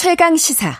최강 시사.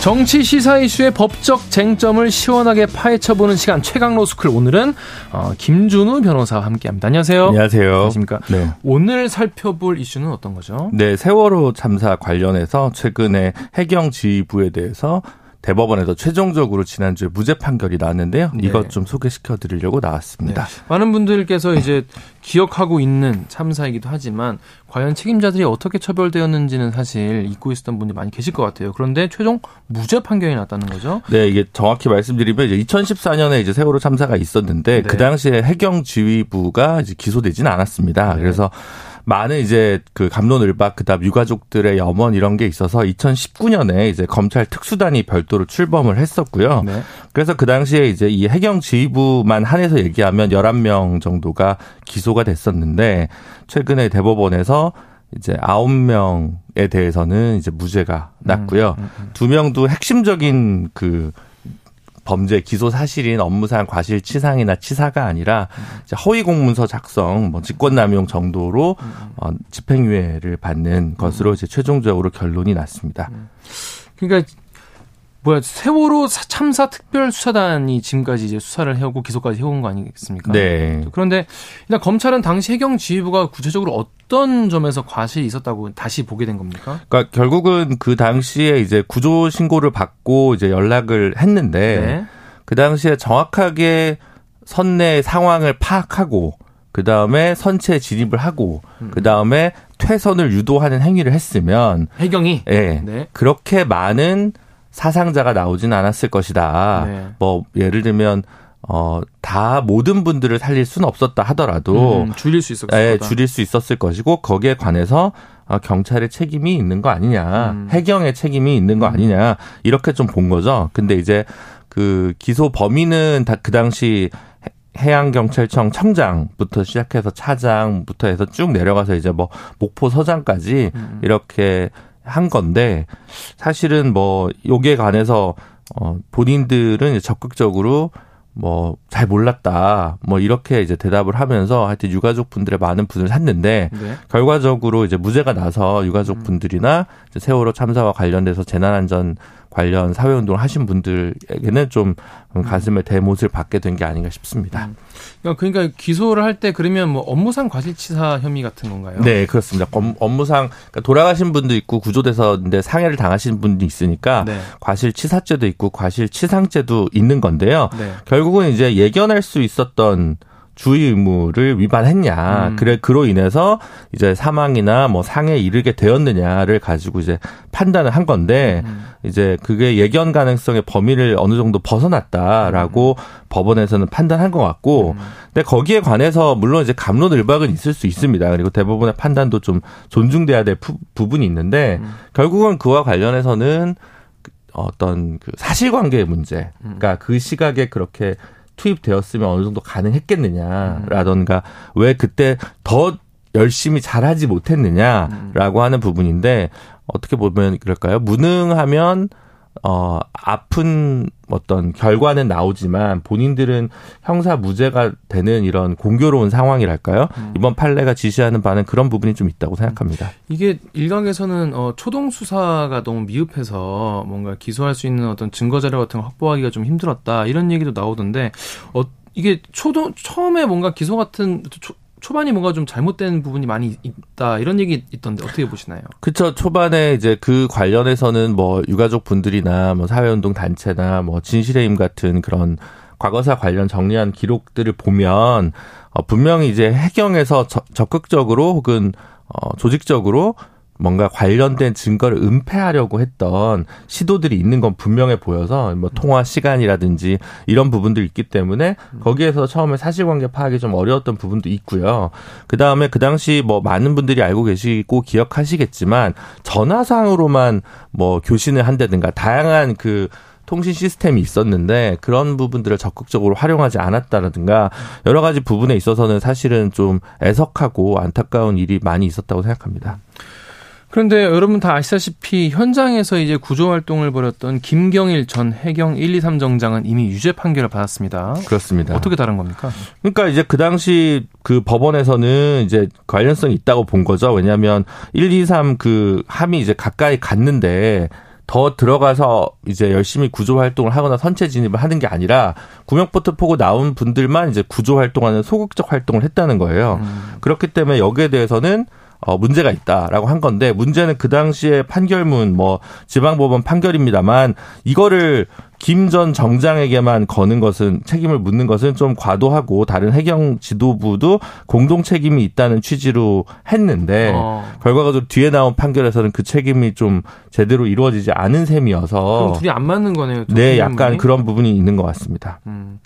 정치 시사 이슈의 법적 쟁점을 시원하게 파헤쳐보는 시간 최강 로스쿨 오늘은 어, 김준우 변호사와 함께합니다. 안녕하세요. 안녕하세요. 안녕하십니까. 네. 오늘 살펴볼 이슈는 어떤 거죠? 네, 세월호 참사 관련해서 최근에 해경 지휘부에 대해서 대법원에서 최종적으로 지난주에 무죄 판결이 나왔는데요. 네. 이것 좀 소개시켜 드리려고 나왔습니다. 네. 많은 분들께서 이제 기억하고 있는 참사이기도 하지만 과연 책임자들이 어떻게 처벌되었는지는 사실 잊고 있었던 분들이 많이 계실 것 같아요. 그런데 최종 무죄 판결이 났다는 거죠. 네, 이게 정확히 말씀드리면 이제 2014년에 이제 세월호 참사가 있었는데 네. 그 당시에 해경 지휘부가 이제 기소되지는 않았습니다. 네. 그래서 많은 이제 그 감론을박 그다음 유가족들의 염원 이런 게 있어서 2019년에 이제 검찰 특수단이 별도로 출범을 했었고요. 네. 그래서 그 당시에 이제 이 해경 지휘부만 한해서 얘기하면 11명 정도가 기소가 됐었는데 최근에 대법원에서 이제 9명에 대해서는 이제 무죄가 났고요. 음, 음. 두 명도 핵심적인 그 범죄 기소 사실인 업무상 과실치상이나 치사가 아니라 허위 공문서 작성, 뭐 직권남용 정도로 어, 집행유예를 받는 것으로 이제 최종적으로 결론이 났습니다. 그러니까 뭐야 세월호 사- 참사 특별 수사단이 지금까지 이제 수사를 해오고 기소까지 해온 거 아니겠습니까? 네. 그런데 일단 검찰은 당시 해경 지휘부가 구체적으로 어떤 점에서 과실이 있었다고 다시 보게 된 겁니까? 그러니까 결국은 그 당시에 이제 구조 신고를 받고 이제 연락을 했는데 네. 그 당시에 정확하게 선내 상황을 파악하고 그 다음에 선체 진입을 하고 음. 그 다음에 퇴선을 유도하는 행위를 했으면 해경이 예 네. 그렇게 많은 사상자가 나오진 않았을 것이다. 네. 뭐 예를 들면 어 다 모든 분들을 살릴 수는 없었다 하더라도 음, 줄일 수 있었을 예, 거다. 줄일 수 있었을 것이고 거기에 관해서 어, 경찰의 책임이 있는 거 아니냐, 음. 해경의 책임이 있는 거 아니냐 이렇게 좀 본 거죠. 근데 이제 그 기소 범위는 다그 당시 해- 해양경찰청 청장부터 시작해서 차장부터 해서 쭉 내려가서 이제 뭐 목포 서장까지 음. 이렇게 한 건데 사실은 뭐 요게 관해서 어 본인들은 적극적으로 뭐 잘 몰랐다 뭐 이렇게 이제 대답을 하면서 하여튼 유가족 분들의 많은 분을 샀는데 네. 결과적으로 이제 무죄가 나서 유가족 분들이나 이제 세월호 참사와 관련돼서 재난안전 관련 사회운동을 하신 분들에게는 좀 가슴에 대못을 받게 된 게 아닌가 싶습니다. 그러니까, 그러니까 기소를 할 때 그러면 뭐 업무상 과실치사 혐의 같은 건가요? 네, 그렇습니다. 업- 업무상 그러니까 돌아가신 분도 있고 구조돼서 근데 상해를 당하신 분도 있으니까 네. 과실치사죄도 있고 과실치상죄도 있는 건데요. 네. 결국은 이제 예견할 수 있었던 주의 의무를 위반했냐. 음. 그래 그로 인해서 이제 사망이나 뭐 상해에 이르게 되었느냐를 가지고 이제 판단을 한 건데 음. 이제 그게 예견 가능성의 범위를 어느 정도 벗어났다라고 법원에서는 판단한 것 같고 음. 근데 거기에 관해서 물론 이제 감론을박은 있을 수 있습니다. 그리고 대법원의 판단도 좀 존중돼야 될 부, 부분이 있는데 음. 결국은 그와 관련해서는 그 어떤 그 사실관계의 문제, 음. 그러니까 그 시각에 그렇게 투입되었으면 어느 정도 가능했겠느냐라던가 음. 왜 그때 더 열심히 잘하지 못했느냐라고 하는 부분인데 어떻게 보면 그럴까요? 무능하면 어 아픈 어떤 결과는 나오지만 본인들은 형사 무죄가 되는 이런 공교로운 상황이랄까요? 음. 이번 판례가 지시하는 바는 그런 부분이 좀 있다고 생각합니다. 이게 일각에서는 어, 초동 수사가 너무 미흡해서 뭔가 기소할 수 있는 어떤 증거 자료 같은 걸 확보하기가 좀 힘들었다 이런 얘기도 나오던데 어, 이게 초동 처음에 뭔가 기소 같은 초, 초반이 뭔가 좀 잘못된 부분이 많이 있다 이런 얘기 있던데 어떻게 보시나요? 그쵸. 초반에 이제 그 관련해서는 뭐 유가족 분들이나 뭐 사회운동 단체나 뭐 진실의 힘 같은 그런 과거사 관련 정리한 기록들을 보면 어, 분명히 이제 해경에서 저- 적극적으로 혹은 어, 조직적으로 뭔가 관련된 증거를 은폐하려고 했던 시도들이 있는 건 분명해 보여서 뭐 통화 시간이라든지 이런 부분들이 있기 때문에 거기에서 처음에 사실관계 파악이 좀 어려웠던 부분도 있고요. 그 다음에 그 당시 뭐 많은 분들이 알고 계시고 기억하시겠지만 전화상으로만 뭐 교신을 한다든가 다양한 그 통신 시스템이 있었는데 그런 부분들을 적극적으로 활용하지 않았다라든가 여러 가지 부분에 있어서는 사실은 좀 애석하고 안타까운 일이 많이 있었다고 생각합니다. 그런데 여러분 다 아시다시피 현장에서 이제 구조 활동을 벌였던 김경일 전 해경 1, 2, 3 정장은 이미 유죄 판결을 받았습니다. 그렇습니다. 어떻게 다른 겁니까? 그러니까 이제 그 당시 그 법원에서는 이제 관련성이 있다고 본 거죠. 왜냐하면 1, 2, 3 그 함이 이제 가까이 갔는데 더 들어가서 이제 열심히 구조 활동을 하거나 선체 진입을 하는 게 아니라 구명보트 포고 나온 분들만 이제 구조 활동하는 소극적 활동을 했다는 거예요. 음. 그렇기 때문에 여기에 대해서는 어, 문제가 있다라고 한 건데 문제는 그 당시에 판결문 뭐 지방법원 판결입니다만 이거를 김 전 정장에게만 거는 것은 책임을 묻는 것은 좀 과도하고 다른 해경 지도부도 공동 책임이 있다는 취지로 했는데 어. 결과적으로 뒤에 나온 판결에서는 그 책임이 좀 제대로 이루어지지 않은 셈이어서 둘이 안 맞는 거네요. 네, 약간 그런 부분이 있는 것 같습니다. 음.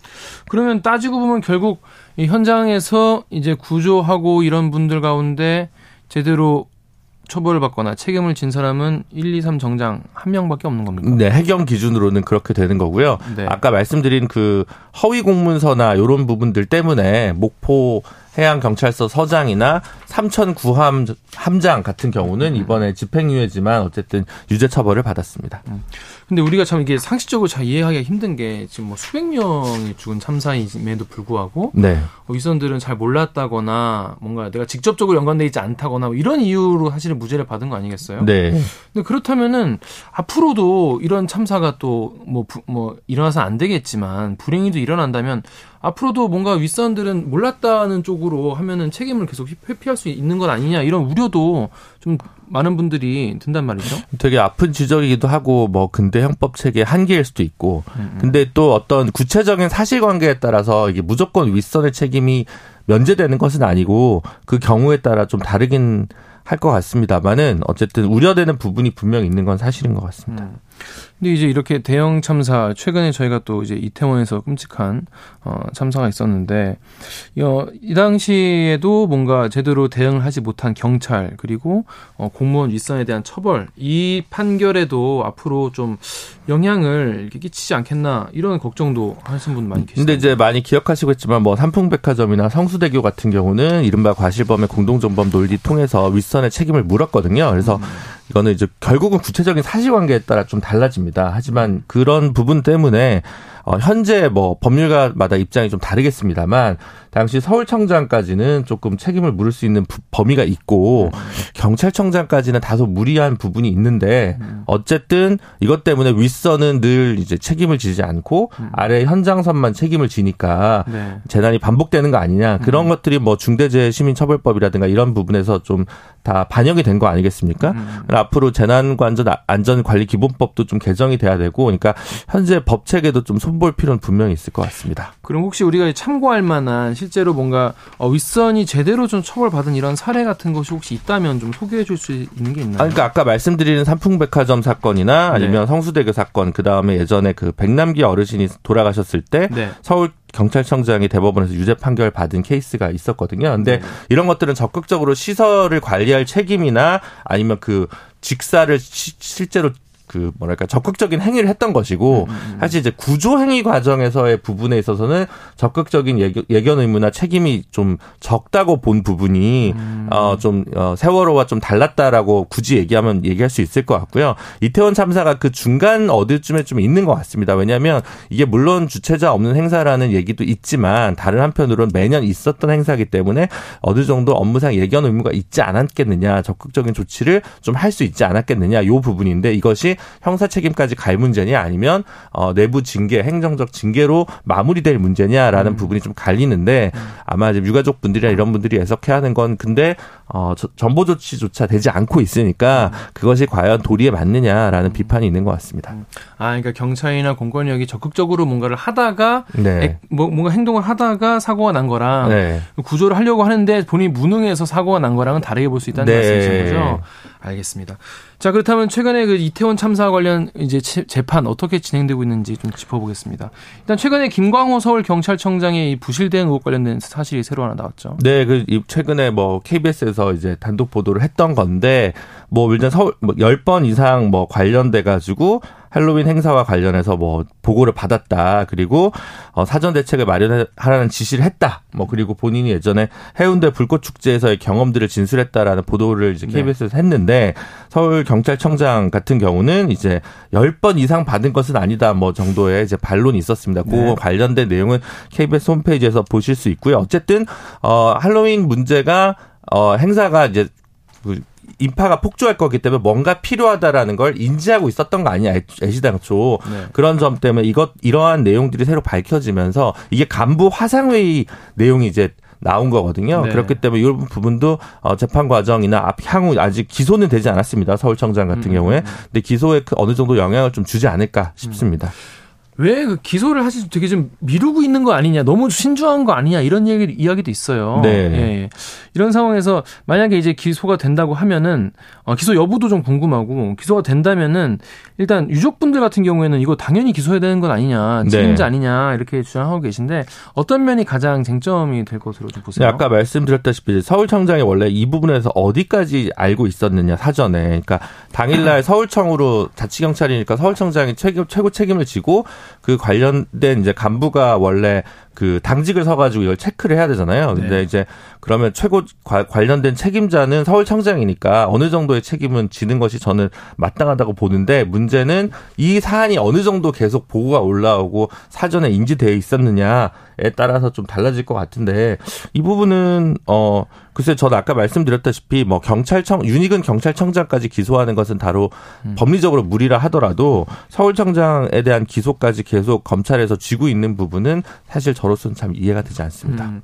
그러면 따지고 보면 결국 이 현장에서 이제 구조하고 이런 분들 가운데 제대로 처벌을 받거나 책임을 진 사람은 1, 2, 3 정장 한 명밖에 없는 겁니까? 네, 해경 기준으로는 그렇게 되는 거고요. 네. 아까 말씀드린 그 허위 공문서나 이런 부분들 때문에 목포 해양 경찰서 서장이나 삼천 구함 함장 같은 경우는 이번에 집행유예지만 어쨌든 유죄 처벌을 받았습니다. 음. 근데 우리가 참 이게 상식적으로 잘 이해하기가 힘든 게 지금 뭐 수백 명이 죽은 참사임에도 불구하고 네. 어, 위선들은 잘 몰랐다거나 뭔가 내가 직접적으로 연관돼 있지 않다거나 뭐 이런 이유로 사실은 무죄를 받은 거 아니겠어요? 네. 근데 그렇다면은 앞으로도 이런 참사가 또 뭐뭐 뭐 일어나서 안 되겠지만 불행히도 일어난다면 앞으로도 뭔가 윗선들은 몰랐다는 쪽으로 하면은 책임을 계속 회피할 수 있는 것 아니냐 이런 우려도 좀 많은 분들이 든단 말이죠. 되게 아픈 지적이기도 하고 뭐 근대 형법 체계 한계일 수도 있고 음, 음. 근데 또 어떤 구체적인 사실관계에 따라서 이게 무조건 윗선의 책임이 면제되는 것은 아니고 그 경우에 따라 좀 다르긴 할 것 같습니다만은 어쨌든 우려되는 부분이 분명 있는 건 사실인 것 같습니다. 음. 근데 이제 이렇게 대형 참사 최근에 저희가 또 이제 이태원에서 끔찍한 어 참사가 있었는데 어, 이 당시에도 뭔가 제대로 대응을 하지 못한 경찰 그리고 어 공무원 윗선에 대한 처벌 이 판결에도 앞으로 좀 영향을 끼치지 않겠나 이런 걱정도 하시는 분 많이 계시죠. 근데 이제 많이 기억하시겠지만 뭐 삼풍백화점이나 성수대교 같은 경우는 이른바 과실범의 공동정범 논리 통해서 윗선의 책임을 물었거든요. 그래서 음. 이거는 이제 결국은 구체적인 사실관계에 따라 좀 달라집니다. 하지만 그런 부분 때문에 어, 현재 뭐 법률가마다 입장이 좀 다르겠습니다만 당시 서울청장까지는 조금 책임을 물을 수 있는 범위가 있고 경찰청장까지는 다소 무리한 부분이 있는데 어쨌든 이것 때문에 윗선은 늘 이제 책임을 지지 않고 아래 현장선만 책임을 지니까 네. 재난이 반복되는 거 아니냐 그런 음. 것들이 뭐 중대재해 시민처벌법이라든가 이런 부분에서 좀 다 반영이 된 거 아니겠습니까? 음. 앞으로 재난관전 안전관리기본법도 좀 개정이 돼야 되고 그러니까 현재 법 체계도 좀 손볼 필요는 분명히 있을 것 같습니다. 그럼 혹시 우리가 참고할 만한 실제로 뭔가 어, 윗선이 제대로 좀 처벌받은 이런 사례 같은 것이 혹시 있다면 좀 소개해 줄 수 있는 게 있나요? 아, 그러니까 아까 말씀드리는 삼풍백화점 사건이나 아니면 네. 성수대교 사건, 그 다음에 예전에 그 백남기 어르신이 돌아가셨을 때 네. 서울 경찰청장이 대법원에서 유죄 판결 받은 케이스가 있었거든요. 근데 네. 이런 것들은 적극적으로 시설을 관리할 책임이나 아니면 그 직사를 시, 실제로 그 뭐랄까 적극적인 행위를 했던 것이고 음, 음, 음. 사실 이제 구조 행위 과정에서의 부분에 있어서는 적극적인 예견, 예견 의무나 책임이 좀 적다고 본 부분이 음. 어좀 어, 세월호와 좀 달랐다라고 굳이 얘기하면 얘기할 수 있을 것 같고요. 이태원 참사가 그 중간 어디쯤에 좀 있는 것 같습니다. 왜냐하면 이게 물론 주체자 없는 행사라는 얘기도 있지만 다른 한편으로는 매년 있었던 행사기 때문에 어느 정도 업무상 예견 의무가 있지 않았겠느냐 적극적인 조치를 좀 할 수 있지 않았겠느냐 요 부분인데 이것이 형사 책임까지 갈 문제냐 아니면 어 내부 징계 행정적 징계로 마무리될 문제냐라는 음. 부분이 좀 갈리는데 음. 아마 이제 유가족 분들이나 이런 분들이 해석해야 하는 건 근데 어 전보 조치조차 되지 않고 있으니까 음. 그것이 과연 도리에 맞느냐라는 음. 비판이 있는 것 같습니다. 음. 아 그러니까 경찰이나 공권력이 적극적으로 뭔가를 하다가 네. 뭐 뭔가 행동을 하다가 사고가 난 거랑 네. 구조를 하려고 하는데 본인이 무능해서 사고가 난 거랑은 다르게 볼 수 있다는 네. 말씀이신 거죠? 알겠습니다. 자, 그렇다면 최근에 그 이태원 참사 관련 이제 재판 어떻게 진행되고 있는지 좀 짚어보겠습니다. 일단 최근에 김광호 서울 경찰청장의 이 부실된 의혹 관련된 사실이 새로 하나 나왔죠. 네, 그 최근에 뭐 KBS에서 이제 단독 보도를 했던 건데 뭐 일단 서울 뭐 10번 이상 뭐 관련돼 가지고 할로윈 행사와 관련해서 뭐 보고를 받았다. 그리고 어, 사전 대책을 마련하라는 지시를 했다. 뭐 그리고 본인이 예전에 해운대 불꽃 축제에서의 경험들을 진술했다라는 보도를 이제 KBS에서 네. 했는데 서울 경찰청장 같은 경우는 이제 10번 이상 받은 것은 아니다. 뭐 정도의 이제 반론이 있었습니다. 그 네. 관련된 내용은 KBS 홈페이지에서 보실 수 있고요. 어쨌든 어 할로윈 문제가 어 행사가 이제 그 인파가 폭주할 거기 때문에 뭔가 필요하다라는 걸 인지하고 있었던 거 아니냐 애시당초 네. 그런 점 때문에 이것 이러한 내용들이 새로 밝혀지면서 이게 간부 화상회의 내용이 이제 나온 거거든요. 네. 그렇기 때문에 이 부분도 어, 재판 과정이나 향후 아직 기소는 되지 않았습니다. 서울청장 같은 음. 경우에. 근데 기소에 그 어느 정도 영향을 좀 주지 않을까 싶습니다. 음. 왜 그 기소를 사실 되게 좀 미루고 있는 거 아니냐, 너무 신중한 거 아니냐 이런 얘기 이야기도 있어요. 네. 예, 예. 이런 상황에서 만약에 이제 기소가 된다고 하면은 어, 기소 여부도 좀 궁금하고 기소가 된다면은 일단 유족분들 같은 경우에는 이거 당연히 기소해야 되는 건 아니냐, 네. 책임자 네. 아니냐 이렇게 주장하고 계신데 어떤 면이 가장 쟁점이 될 것으로 좀 보세요. 네, 아까 말씀드렸다시피 서울청장이 원래 이 부분에서 어디까지 알고 있었느냐 사전에, 그러니까 당일날 서울청으로 자치경찰이니까 서울청장이 최고, 최고 책임을 지고 그 관련된 이제 간부가 원래 그 당직을 서가지고 이걸 체크를 해야 되잖아요. 근데 네. 이제 그러면 최고 과, 관련된 책임자는 서울청장이니까 어느 정도의 책임은 지는 것이 저는 마땅하다고 보는데 문제는 이 사안이 어느 정도 계속 보고가 올라오고 사전에 인지되어 있었느냐에 따라서 좀 달라질 것 같은데 이 부분은 어 글쎄 저는 아까 말씀드렸다시피 뭐 경찰청 윤희근 경찰청장까지 기소하는 것은 다로 음. 법리적으로 무리라 하더라도 서울청장에 대한 기소까지 계속 검찰에서 쥐고 있는 부분은 사실 저로서는 참 이해가 되지 않습니다. 음.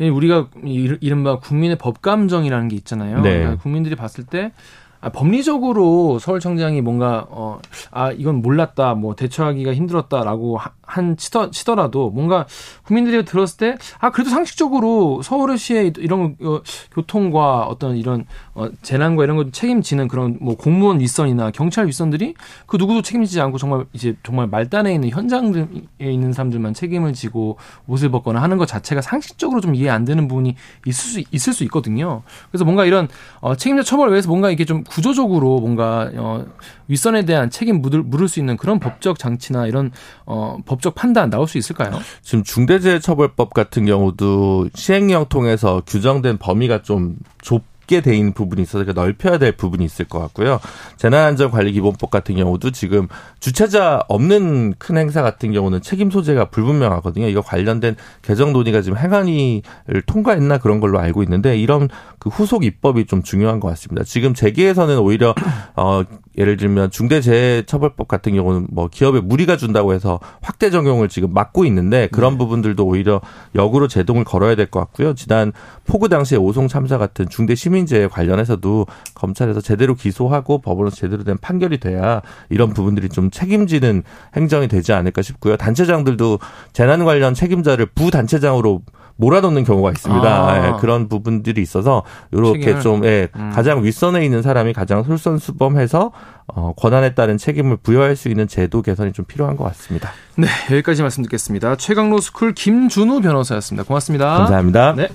우리가 이른바 국민의 법감정이라는 게 있잖아요. 네. 그러니까 국민들이 봤을 때 아, 법리적으로 서울청장이 뭔가 어 아 이건 몰랐다 뭐 대처하기가 힘들었다라고 한 치더, 치더라도 뭔가 국민들이 들었을 때 아 그래도 상식적으로 서울시의 이런 어, 교통과 어떤 이런 어, 재난과 이런 걸 책임지는 그런 뭐 공무원 윗선이나 경찰 윗선들이 그 누구도 책임지지 않고 정말 이제 정말 말단에 있는 현장에 있는 사람들만 책임을 지고 옷을 벗거나 하는 것 자체가 상식적으로 좀 이해 안 되는 부분이 있을 수 있을 수 있거든요. 그래서 뭔가 이런 어, 책임자 처벌을 위해서 뭔가 이게 좀 구조적으로 뭔가 어, 윗선에 대한 책임 물을 수 있는 그런 법적 장치나 이런 어, 법적 판단 나올 수 있을까요? 지금 중대재해처벌법 같은 경우도 시행령 통해서 규정된 범위가 좀 좁. 좁게 돼 있는 부분이 있어서 넓혀야 될 부분이 있을 것 같고요. 재난안전관리기본법 같은 경우도 지금 주최자 없는 큰 행사 같은 경우는 책임 소재가 불분명하거든요. 이거 관련된 개정 논의가 지금 행안위를 통과했나 그런 걸로 알고 있는데 이런 그 후속 입법이 좀 중요한 것 같습니다. 지금 재계에서는 오히려 어 예를 들면 중대재해처벌법 같은 경우는 뭐 기업에 무리가 준다고 해서 확대 적용을 지금 막고 있는데 그런 네. 부분들도 오히려 역으로 제동을 걸어야 될 것 같고요. 지난 포구 당시에 오송 참사 같은 중대 시민재해 관련해서도 검찰에서 제대로 기소하고 법원에서 제대로 된 판결이 돼야 이런 부분들이 좀 책임지는 행정이 되지 않을까 싶고요. 단체장들도 재난 관련 책임자를 부단체장으로 몰아넣는 경우가 있습니다. 아. 예, 그런 부분들이 있어서 이렇게 좀 예, 음. 가장 윗선에 있는 사람이 가장 솔선수범해서 어, 권한에 따른 책임을 부여할 수 있는 제도 개선이 좀 필요한 것 같습니다. 네, 여기까지 말씀 듣겠습니다. 최강 로스쿨 김준우 변호사였습니다. 고맙습니다. 감사합니다. 네.